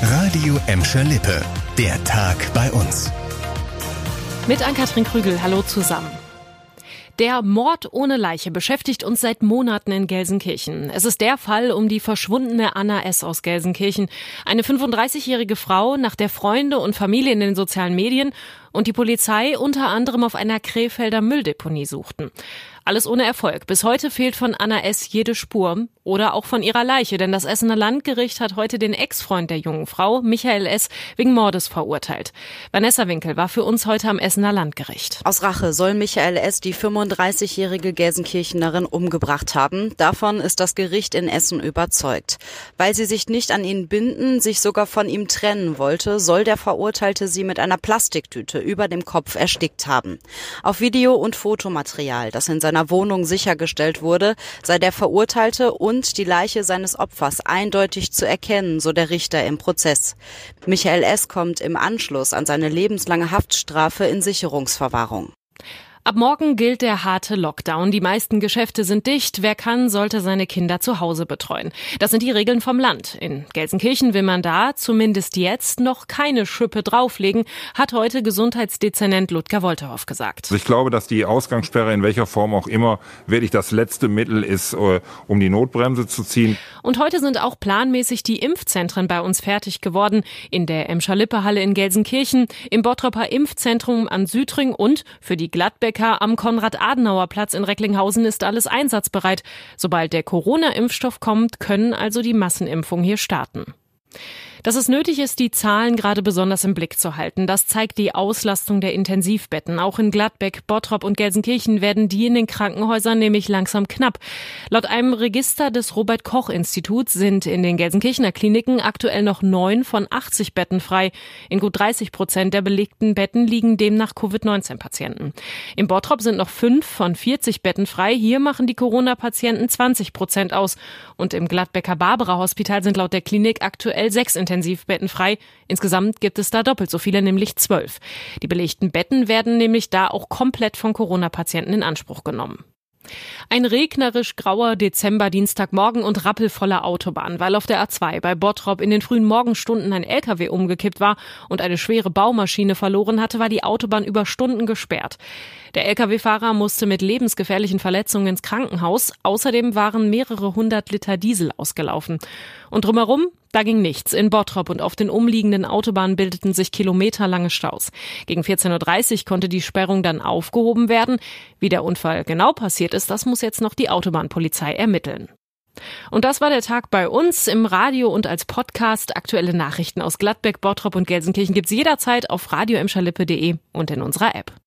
Radio Emscher Lippe. Der Tag bei uns. Mit Ann-Kathrin Krügel, hallo zusammen. Der Mord ohne Leiche beschäftigt uns seit Monaten in Gelsenkirchen. Es ist der Fall um die verschwundene Anna S. aus Gelsenkirchen. Eine 35-jährige Frau, nach der Freunde und Familie in den sozialen Medien und die Polizei unter anderem auf einer Krefelder Mülldeponie suchten. Alles ohne Erfolg. Bis heute fehlt von Anna S. jede Spur oder auch von ihrer Leiche, denn das Essener Landgericht hat heute den Ex-Freund der jungen Frau, Michael S., wegen Mordes verurteilt. Vanessa Winkel war für uns heute am Essener Landgericht. Aus Rache soll Michael S. die 35-jährige Gelsenkirchenerin umgebracht haben. Davon ist das Gericht in Essen überzeugt. Weil sie sich nicht an ihn binden, sich sogar von ihm trennen wollte, soll der Verurteilte sie mit einer Plastiktüte über dem Kopf erstickt haben. Auf Video- und Fotomaterial, das in seiner seiner Wohnung sichergestellt wurde, sei der Verurteilte und die Leiche seines Opfers eindeutig zu erkennen, so der Richter im Prozess. Michael S. kommt im Anschluss an seine lebenslange Haftstrafe in Sicherungsverwahrung. Ab morgen gilt der harte Lockdown. Die meisten Geschäfte sind dicht. Wer kann, sollte seine Kinder zu Hause betreuen. Das sind die Regeln vom Land. In Gelsenkirchen will man da, zumindest jetzt, noch keine Schippe drauflegen, hat heute Gesundheitsdezernent Ludger Wolterhoff gesagt. Also ich glaube, dass die Ausgangssperre in welcher Form auch immer wirklich das letzte Mittel ist, äh, um die Notbremse zu ziehen. Und heute sind auch planmäßig die Impfzentren bei uns fertig geworden. In der Emscher-Lippe-Halle in Gelsenkirchen, im Bottropper Impfzentrum an Südring und für die Gladbeck Edeka am Konrad-Adenauer-Platz in Recklinghausen ist alles einsatzbereit. Sobald der Corona-Impfstoff kommt, können also die Massenimpfungen hier starten. Dass es nötig ist, die Zahlen gerade besonders im Blick zu halten, das zeigt die Auslastung der Intensivbetten. Auch in Gladbeck, Bottrop und Gelsenkirchen werden die in den Krankenhäusern nämlich langsam knapp. Laut einem Register des Robert Koch Instituts sind in den Gelsenkirchener Kliniken aktuell noch neun von 80 Betten frei. In gut 30 Prozent der belegten Betten liegen demnach Covid-19-Patienten. Im Bottrop sind noch fünf von 40 Betten frei. Hier machen die Corona-Patienten 20 Prozent aus. Und im Gladbecker Barbara Hospital sind laut der Klinik aktuell sechs Intensivbetten frei. Insgesamt gibt es da doppelt so viele, nämlich zwölf. Die belegten Betten werden nämlich da auch komplett von Corona-Patienten in Anspruch genommen. Ein regnerisch grauer Dezember-Dienstagmorgen und rappelvoller Autobahn, weil auf der A2 bei Bottrop in den frühen Morgenstunden ein LKW umgekippt war und eine schwere Baumaschine verloren hatte, war die Autobahn über Stunden gesperrt. Der Lkw-Fahrer musste mit lebensgefährlichen Verletzungen ins Krankenhaus. Außerdem waren mehrere hundert Liter Diesel ausgelaufen. Und drumherum, da ging nichts. In Bottrop und auf den umliegenden Autobahnen bildeten sich kilometerlange Staus. Gegen 14.30 Uhr konnte die Sperrung dann aufgehoben werden. Wie der Unfall genau passiert ist, das muss jetzt noch die Autobahnpolizei ermitteln. Und das war der Tag bei uns im Radio und als Podcast. Aktuelle Nachrichten aus Gladbeck, Bottrop und Gelsenkirchen gibt's jederzeit auf radioemscherlippe.de und in unserer App.